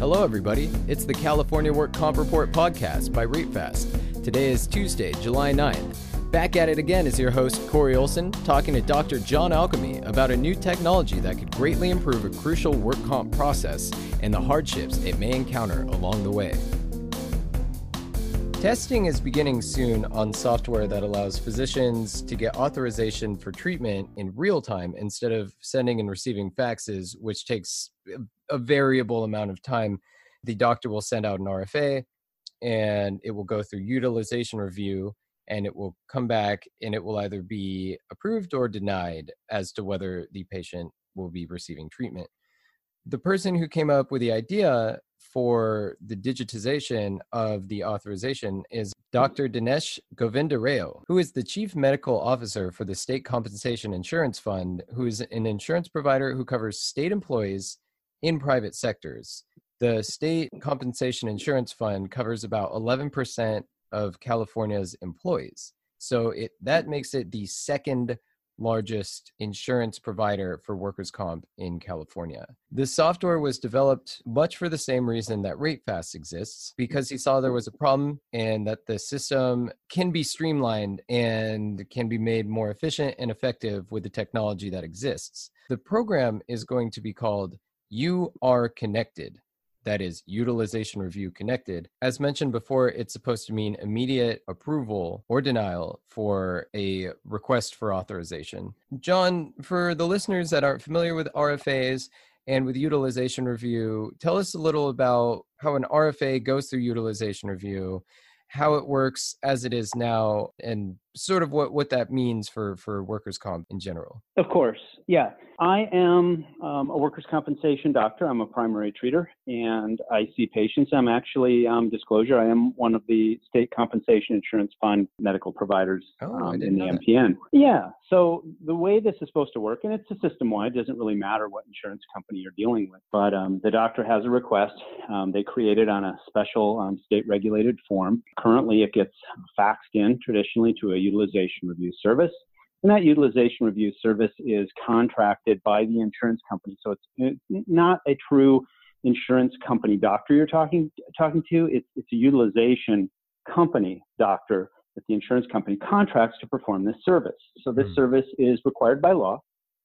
Hello, everybody. It's the California Work Comp Report podcast by RateFast. Today is Tuesday, July 9th. Back at it again is your host, Corey Olson, talking to Dr. John Alchemy about a new technology that could greatly improve a crucial work comp process and the hardships it may encounter along the way. Testing is beginning soon on software that allows physicians to get authorization for treatment in real time instead of sending and receiving faxes, which takes a variable amount of time. The doctor will send out an RFA and it will go through utilization review and it will come back and it will either be approved or denied as to whether the patient will be receiving treatment. The person who came up with the idea for the digitization of the authorization is mm. Dr. Dinesh Govindarao, who is the Chief Medical Officer for the State Compensation Insurance Fund, who is an insurance provider who covers state employees in private sectors. The State Compensation Insurance Fund covers about 11% of California's employees. So it that mm. makes it the second largest insurance provider for workers' comp in California. This software was developed much for the same reason that RateFast exists, because he saw there was a problem and that the system can be streamlined and can be made more efficient and effective with the technology that exists. The program is going to be called You Are Connected that is utilization review connected. As mentioned before, it's supposed to mean immediate approval or denial for a request for authorization. John, for the listeners that aren't familiar with RFAs and with utilization review, tell us a little about how an RFA goes through utilization review how it works as it is now and sort of what, what that means for, for workers' comp in general. Of course, yeah. I am um, a workers' compensation doctor. I'm a primary treater and I see patients. I'm actually, um, disclosure, I am one of the state compensation insurance fund medical providers oh, um, in the MPN. Yeah, so the way this is supposed to work, and it's a system wide, doesn't really matter what insurance company you're dealing with, but um, the doctor has a request. Um, they create it on a special um, state regulated form. Currently, it gets faxed in traditionally to a utilization review service. And that utilization review service is contracted by the insurance company. So it's, not a true insurance company doctor you're talking talking to. It's, it's a utilization company doctor that the insurance company contracts to perform this service. So this mm. service is required by law,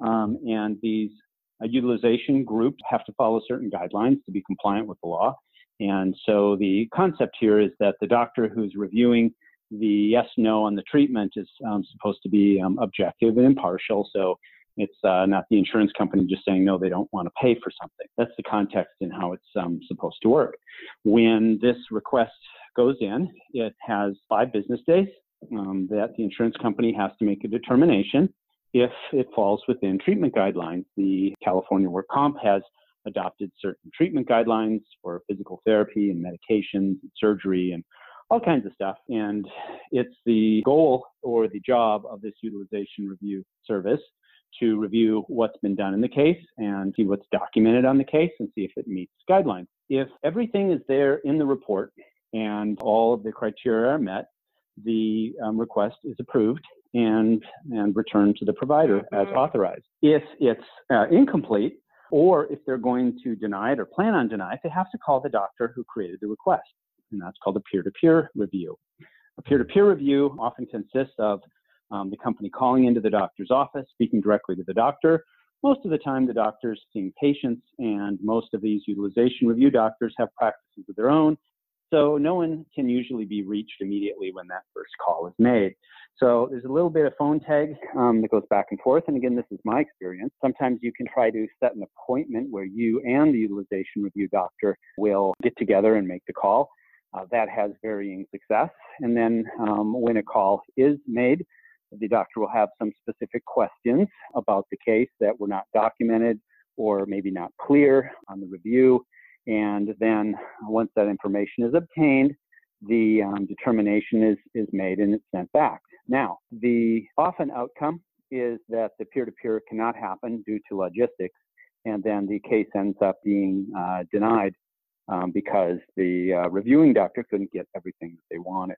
um, and these uh, utilization groups have to follow certain guidelines to be compliant with the law. And so the concept here is that the doctor who's reviewing the yes no on the treatment is um, supposed to be um, objective and impartial. So it's uh, not the insurance company just saying no, they don't want to pay for something. That's the context in how it's um, supposed to work. When this request goes in, it has five business days um, that the insurance company has to make a determination if it falls within treatment guidelines. The California Work Comp has adopted certain treatment guidelines for physical therapy and medications and surgery and all kinds of stuff. And it's the goal or the job of this utilization review service to review what's been done in the case and see what's documented on the case and see if it meets guidelines. If everything is there in the report and all of the criteria are met, the um, request is approved and, and returned to the provider as mm-hmm. authorized. If it's uh, incomplete, or if they're going to deny it or plan on denying it, they have to call the doctor who created the request. And that's called a peer to peer review. A peer to peer review often consists of um, the company calling into the doctor's office, speaking directly to the doctor. Most of the time, the doctor's seeing patients, and most of these utilization review doctors have practices of their own so no one can usually be reached immediately when that first call is made. So there's a little bit of phone tag um, that goes back and forth. And again, this is my experience. Sometimes you can try to set an appointment where you and the utilization review doctor will get together and make the call. Uh, that has varying success. And then um, when a call is made, the doctor will have some specific questions about the case that were not documented or maybe not clear on the review. And then once that information is obtained, the um, determination is, is made and it's sent back. Now, the often outcome is that the peer to peer cannot happen due to logistics, and then the case ends up being uh, denied um, because the uh, reviewing doctor couldn't get everything that they wanted.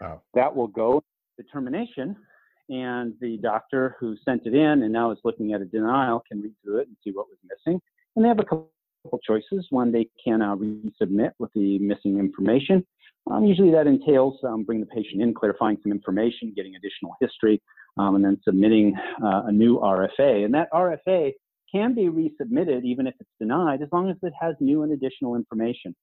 Wow. That will go determination, and the doctor who sent it in and now is looking at a denial can read through it and see what was missing. And they have a couple choices. One, they can uh, resubmit with the missing information. Um, usually that entails um, bringing the patient in, clarifying some information, getting additional history, um, and then submitting uh, a new RFA. And that RFA can be resubmitted even if it's denied, as long as it has new and additional information.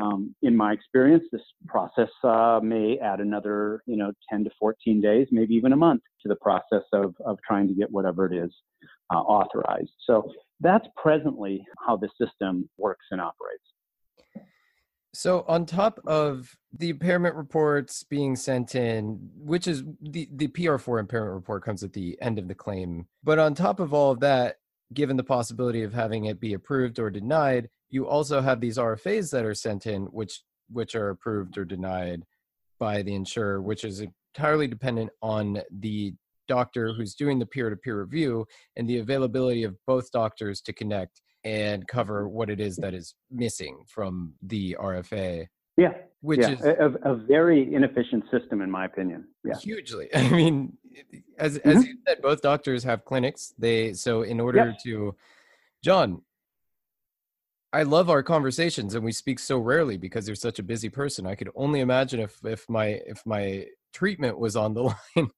Um, in my experience, this process uh, may add another, you know, 10 to 14 days, maybe even a month to the process of, of trying to get whatever it is uh, authorized. So that's presently how the system works and operates. So on top of the impairment reports being sent in, which is the, the PR4 impairment report comes at the end of the claim. But on top of all of that, given the possibility of having it be approved or denied, you also have these RFAs that are sent in, which which are approved or denied by the insurer, which is entirely dependent on the doctor who's doing the peer-to-peer review and the availability of both doctors to connect and cover what it is that is missing from the RFA. Yeah, which yeah. is a, a, very inefficient system, in my opinion. Yeah, hugely. I mean, as mm-hmm. as you said, both doctors have clinics. They so in order yep. to, John, I love our conversations, and we speak so rarely because you're such a busy person. I could only imagine if if my if my treatment was on the line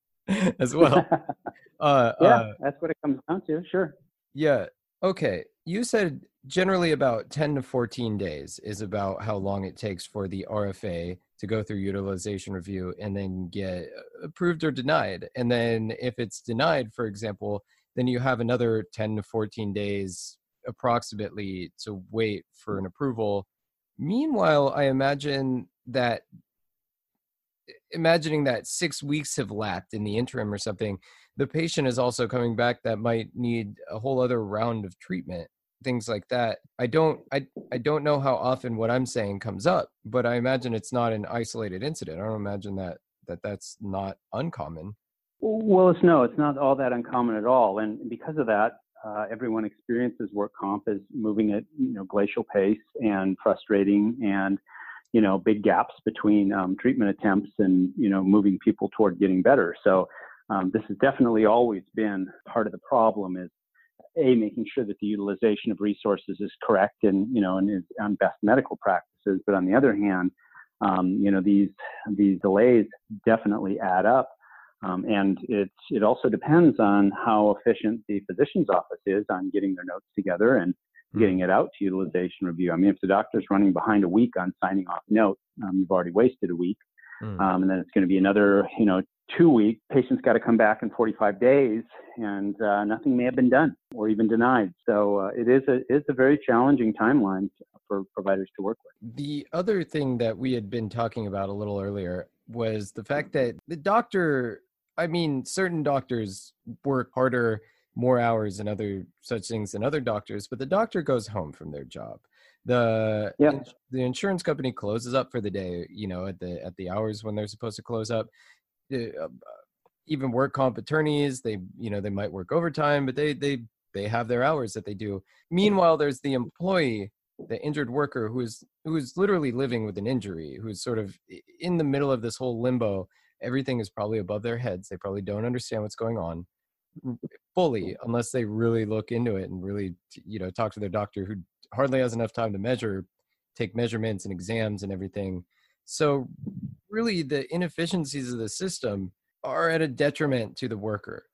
as well. Uh, yeah, uh, that's what it comes down to. Sure. Yeah. Okay. You said generally about 10 to 14 days is about how long it takes for the RFA to go through utilization review and then get uh, approved or denied. And then if it's denied, for example, then you have another 10 to 14 days approximately to wait for an approval. Meanwhile, I imagine that imagining that six weeks have lapped in the interim or something, the patient is also coming back that might need a whole other round of treatment things like that. I don't i i don't know how often what i'm saying comes up but i imagine it's not an isolated incident. I don't imagine that that that's not uncommon. Well it's no it's not all that uncommon at all and because of that uh, everyone experiences work comp as moving at you know glacial pace and frustrating and you know big gaps between um, treatment attempts and you know moving people toward getting better. So um, this has definitely always been part of the problem is a making sure that the utilization of resources is correct and you know and is on best medical practices but on the other hand um, you know these these delays definitely add up um, and it it also depends on how efficient the physician's office is on getting their notes together and mm-hmm. getting it out to utilization review. I mean, if the doctor's running behind a week on signing off notes, um, you've already wasted a week. Mm. Um, and then it's going to be another, you know, two weeks. Patient's got to come back in 45 days, and uh, nothing may have been done or even denied. So uh, it is a it's a very challenging timeline for providers to work with. The other thing that we had been talking about a little earlier was the fact that the doctor I mean, certain doctors work harder, more hours and other such things than other doctors, but the doctor goes home from their job. The yeah. the insurance company closes up for the day, you know, at the at the hours when they're supposed to close up. Uh, even work comp attorneys, they you know they might work overtime, but they they they have their hours that they do. Meanwhile, there's the employee, the injured worker who is who is literally living with an injury, who's sort of in the middle of this whole limbo everything is probably above their heads. They probably don't understand what's going on fully unless they really look into it and really, you know, talk to their doctor who hardly has enough time to measure, take measurements and exams and everything. So, really, the inefficiencies of the system are at a detriment to the worker.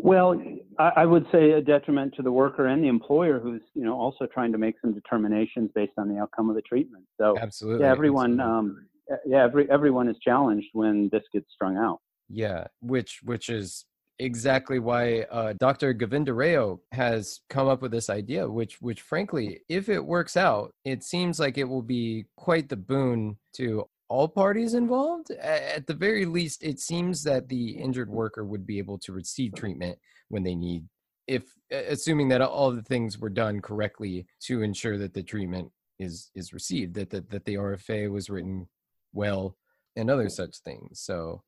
Well, I would say a detriment to the worker and the employer, who's you know also trying to make some determinations based on the outcome of the treatment. So, absolutely, yeah, everyone absolutely. Um, yeah, every everyone is challenged when this gets strung out. Yeah, which which is exactly why uh, Dr. Govindarao has come up with this idea, which which frankly, if it works out, it seems like it will be quite the boon to all parties involved. At the very least, it seems that the injured worker would be able to receive treatment when they need if assuming that all the things were done correctly to ensure that the treatment is is received that that, that the rfa was written well and other such things so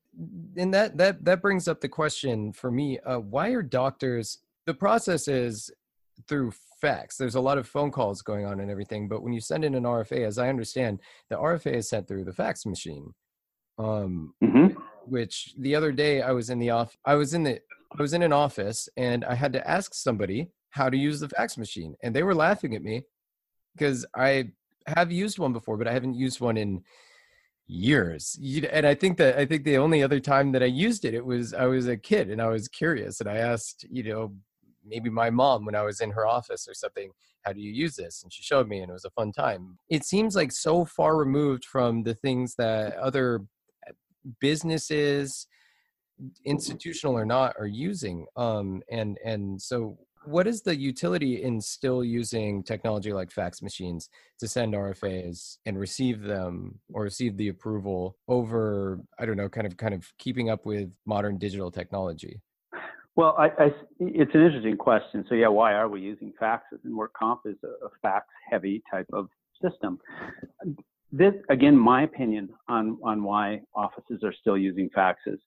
and that that that brings up the question for me uh, why are doctors the process is through fax there's a lot of phone calls going on and everything but when you send in an rfa as i understand the rfa is sent through the fax machine um mm-hmm. which the other day i was in the off i was in the i was in an office and i had to ask somebody how to use the fax machine and they were laughing at me because I have used one before, but I haven't used one in years. And I think that I think the only other time that I used it, it was I was a kid and I was curious and I asked, you know, maybe my mom when I was in her office or something, how do you use this? And she showed me and it was a fun time. It seems like so far removed from the things that other businesses institutional or not are using um and and so what is the utility in still using technology like fax machines to send RFAs and receive them or receive the approval over I don't know kind of kind of keeping up with modern digital technology? Well, I, I, it's an interesting question. So yeah, why are we using faxes? And work comp is a, a fax-heavy type of system. This, again, my opinion on on why offices are still using faxes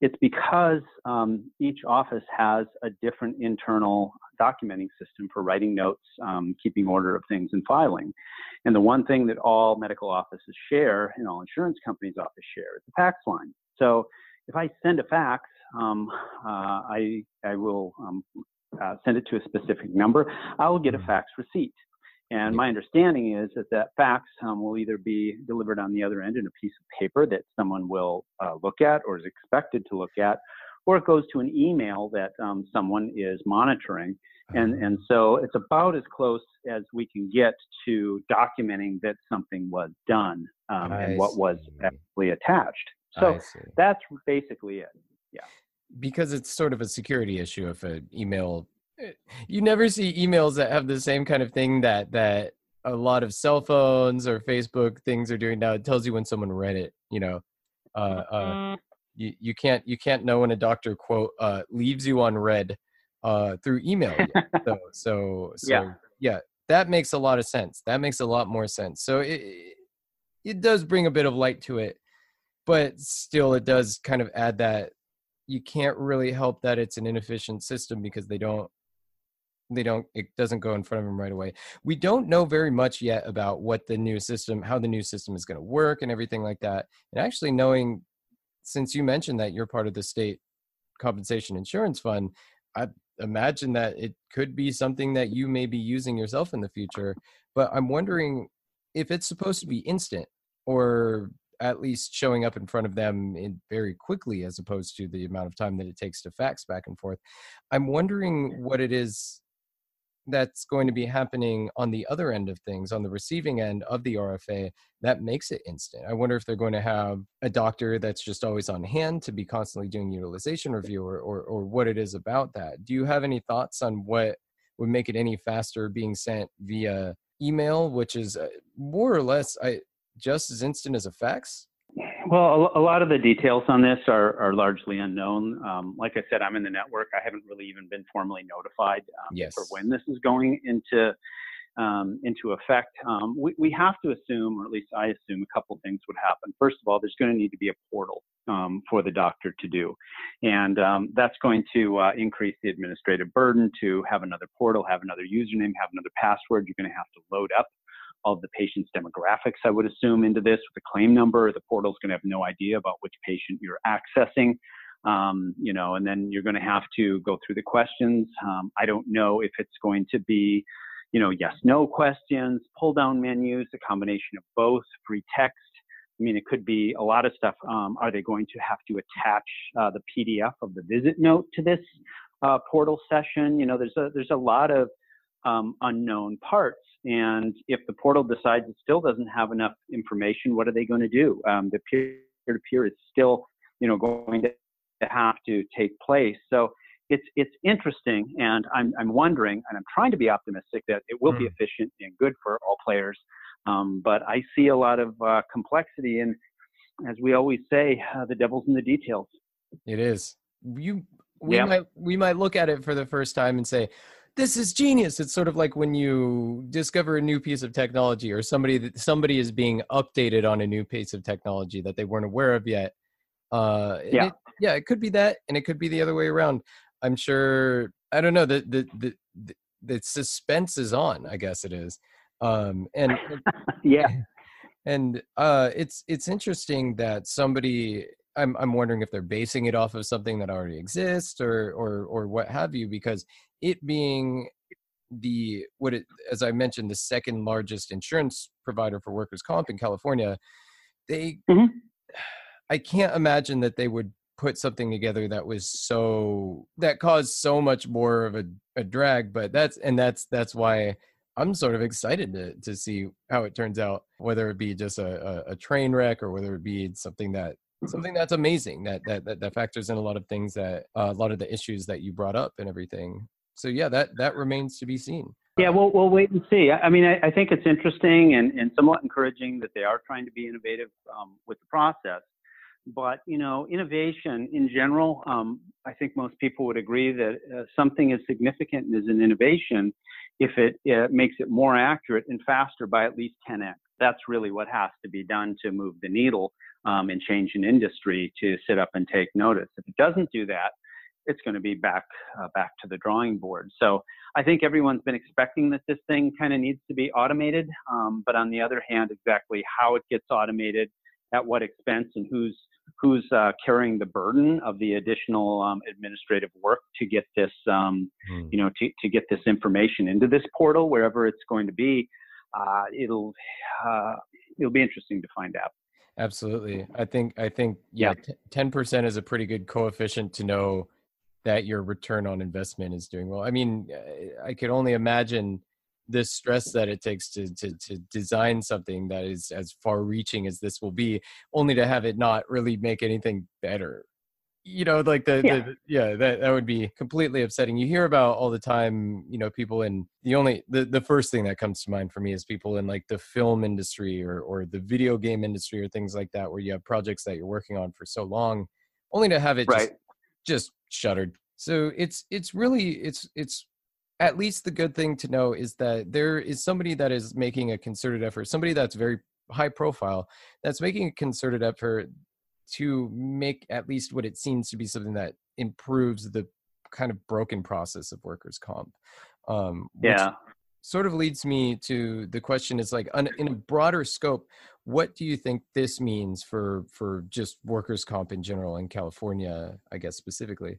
it's because um, each office has a different internal documenting system for writing notes, um, keeping order of things, and filing. And the one thing that all medical offices share and all insurance companies' office share is the fax line. So if I send a fax, um, uh, I, I will um, uh, send it to a specific number. I will get a mm-hmm. fax receipt. And my understanding is that that fax um, will either be delivered on the other end in a piece of paper that someone will uh, look at or is expected to look at, or it goes to an email that um, someone is monitoring. And, uh-huh. and so it's about as close as we can get to documenting that something was done um, and what was actually attached. So that's basically it. Yeah. Because it's sort of a security issue if an email you never see emails that have the same kind of thing that that a lot of cell phones or Facebook things are doing now. It tells you when someone read it. You know, uh, uh, mm-hmm. you you can't you can't know when a doctor quote uh, leaves you on read uh, through email. so so so yeah. yeah, that makes a lot of sense. That makes a lot more sense. So it it does bring a bit of light to it, but still, it does kind of add that you can't really help that it's an inefficient system because they don't they don't it doesn't go in front of them right away. We don't know very much yet about what the new system how the new system is going to work and everything like that and actually knowing since you mentioned that you're part of the state compensation insurance fund i imagine that it could be something that you may be using yourself in the future but i'm wondering if it's supposed to be instant or at least showing up in front of them in very quickly as opposed to the amount of time that it takes to fax back and forth. I'm wondering what it is that's going to be happening on the other end of things, on the receiving end of the RFA, that makes it instant. I wonder if they're going to have a doctor that's just always on hand to be constantly doing utilization review or, or, or what it is about that. Do you have any thoughts on what would make it any faster being sent via email, which is uh, more or less I, just as instant as a fax? Well, a, lot of the details on this are, are largely unknown. Um, like I said, I'm in the network. I haven't really even been formally notified um, yes. for when this is going into um, into effect. Um, we, we have to assume, or at least I assume, a couple things would happen. First of all, there's going to need to be a portal um, for the doctor to do, and um, that's going to uh, increase the administrative burden to have another portal, have another username, have another password. You're going to have to load up of the patient's demographics, I would assume, into this with the claim number. The portal is going to have no idea about which patient you're accessing. Um, you know, and then you're going to have to go through the questions. Um, I don't know if it's going to be, you know, yes, no questions, pull down menus, a combination of both, free text. I mean, it could be a lot of stuff. Um, are they going to have to attach uh, the PDF of the visit note to this uh, portal session? You know, there's a there's a lot of um, unknown parts. And if the portal decides it still doesn't have enough information, what are they going to do? Um, the peer-to-peer is still, you know, going to have to take place. So it's it's interesting, and I'm I'm wondering, and I'm trying to be optimistic that it will mm. be hmm. efficient and good for all players. Um, but I see a lot of uh, complexity, and as we always say, uh, the devil's in the details. It is. You we yeah. might we might look at it for the first time and say, this is genius. It's sort of like when you discover a new piece of technology or somebody that somebody is being updated on a new piece of technology that they weren't aware of yet. Uh yeah. it, yeah it could be that and it could be the other way around. I'm sure i don't know the the the, the, the suspense is on i guess it is. Um and yeah. and uh it's it's interesting that somebody I'm I'm wondering if they're basing it off of something that already exists or or or what have you because it being the what it as I mentioned, the second largest insurance provider for workers' comp in California, they mm-hmm. I can't imagine that they would put something together that was so that caused so much more of a, a drag but that's and that's that's why i'm sort of excited to to see how it turns out whether it be just a, a, a train wreck or whether it be something that something that's amazing that that that, that factors in a lot of things that uh, a lot of the issues that you brought up and everything so yeah that that remains to be seen yeah, we'll, we'll wait and see. I mean, I, I think it's interesting and, and somewhat encouraging that they are trying to be innovative um, with the process. But you know, innovation in general, um, I think most people would agree that uh, something as significant as an innovation if it uh, makes it more accurate and faster by at least 10x. That's really what has to be done to move the needle um, and change in industry to sit up and take notice. If it doesn't do that, it's going to be back uh, back to the drawing board. So I think everyone's been expecting that this thing kind of needs to be automated. Um, but on the other hand, exactly how it gets automated, at what expense, and who's who's uh, carrying the burden of the additional um, administrative work to get this, um, mm. you know, to, to get this information into this portal wherever it's going to be. Uh, it'll uh, it'll be interesting to find out. Absolutely, I think I think yeah, ten percent is a pretty good coefficient to know that your return on investment is doing well. I mean, eh, I could only imagine this stress that it takes to, to to design something that is as far reaching as this will be only to have it not really make anything better you know like the yeah, the, yeah that, that would be completely upsetting. You hear about all the time you know people in the only the, the first thing that comes to mind for me is people in like the film industry or or the video game industry or things like that where you have projects that you're working on for so long only to have it right. just just shuttered. So it's it's really it's it's at least the good thing to know is that there is somebody that is making a concerted effort, somebody that's very high profile, that's making a concerted effort to make at least what it seems to be something that improves the kind of broken process of workers' comp. Um, yeah. Sort of leads me to the question is like in a broader scope, what do you think this means for for just workers' comp in general in California, I guess specifically?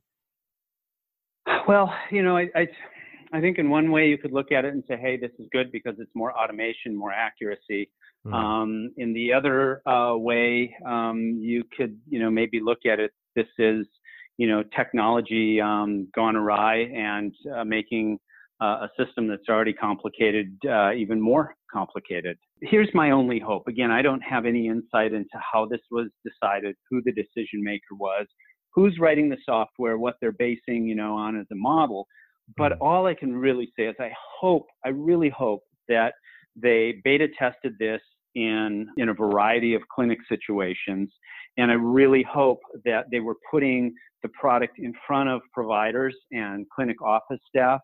Well, you know, I, I I think in one way you could look at it and say, hey, this is good because it's more automation, more accuracy. Mm-hmm. Um, in the other uh, way, um, you could, you know, maybe look at it. This is, you know, technology um, gone awry and uh, making uh, a system that's already complicated uh, even more complicated. Here's my only hope. Again, I don't have any insight into how this was decided, who the decision maker was, who's writing the software, what they're basing, you know, on as a model. But mm. all I can really say is I hope, I really hope that they beta tested this in in a variety of clinic situations and i really hope that they were putting the product in front of providers and clinic office staff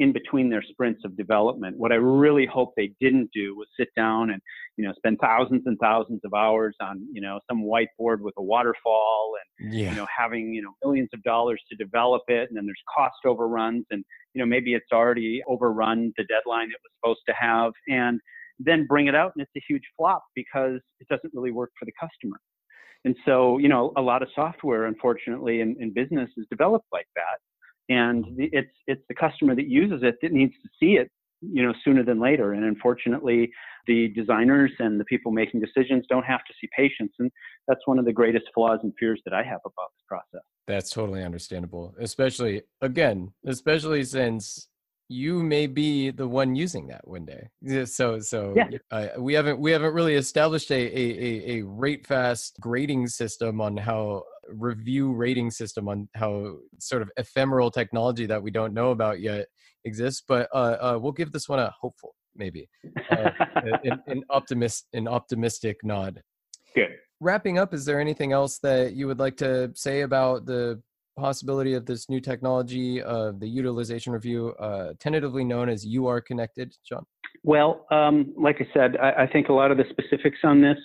in between their sprints of development. What I really hope they didn't do was sit down and, you know, spend thousands and thousands of hours on, you know, some whiteboard with a waterfall and, yeah. you know, having, you know, millions of dollars to develop it. And then there's cost overruns and, you know, maybe it's already overrun the deadline it was supposed to have and then bring it out and it's a huge flop because it doesn't really work for the customer. And so, you know, a lot of software, unfortunately, in, in business is developed like that and the, it's it's the customer that uses it that needs to see it you know sooner than later. And unfortunately the designers and the people making decisions don't have to see patients and that's one of the greatest flaws and fears that i have about this process. That's totally understandable especially again especially since you may be the one using that one day. So so yeah. uh, we haven't we haven't really established a, a a RateFast grading system on how review rating system on how sort of ephemeral technology that we don't know about yet exists. But uh, uh, we'll give this one a hopeful, maybe, uh, an, an optimist, an optimistic nod. Good. Wrapping up, is there anything else that you would like to say about the possibility of this new technology, uh, the utilization review, uh, tentatively known as UR Connected, John? Well, um, like I said, I, I, think a lot of the specifics on this,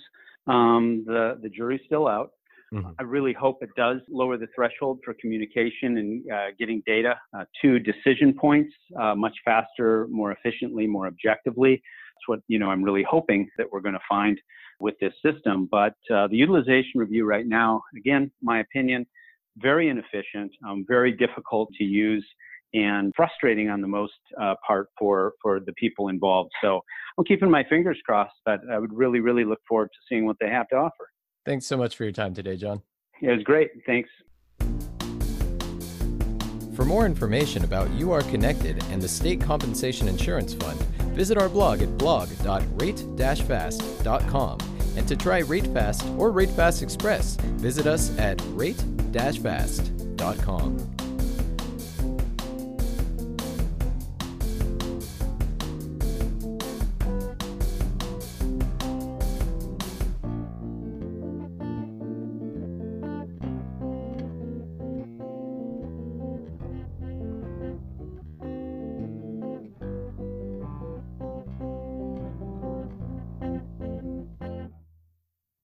um, the the jury's still out. Mm-hmm. I really hope it does lower the threshold for communication and uh, getting data uh, to decision points uh, much faster, more efficiently, more objectively. That's what you know. I'm really hoping that we're going to find with this system. But uh, the utilization review right now, again, my opinion, very inefficient, um, very difficult to use, and frustrating on the most uh, part for for the people involved. So I'm keeping my fingers crossed, but I would really really look forward to seeing what they have to offer. Thanks so much for your time today, John. It was great. Thanks. For more information about UR Connected and the State Compensation Insurance Fund, visit our blog at blog.rate-fast.com. And to try RateFast or RateFast Express, visit us at rate-fast.com.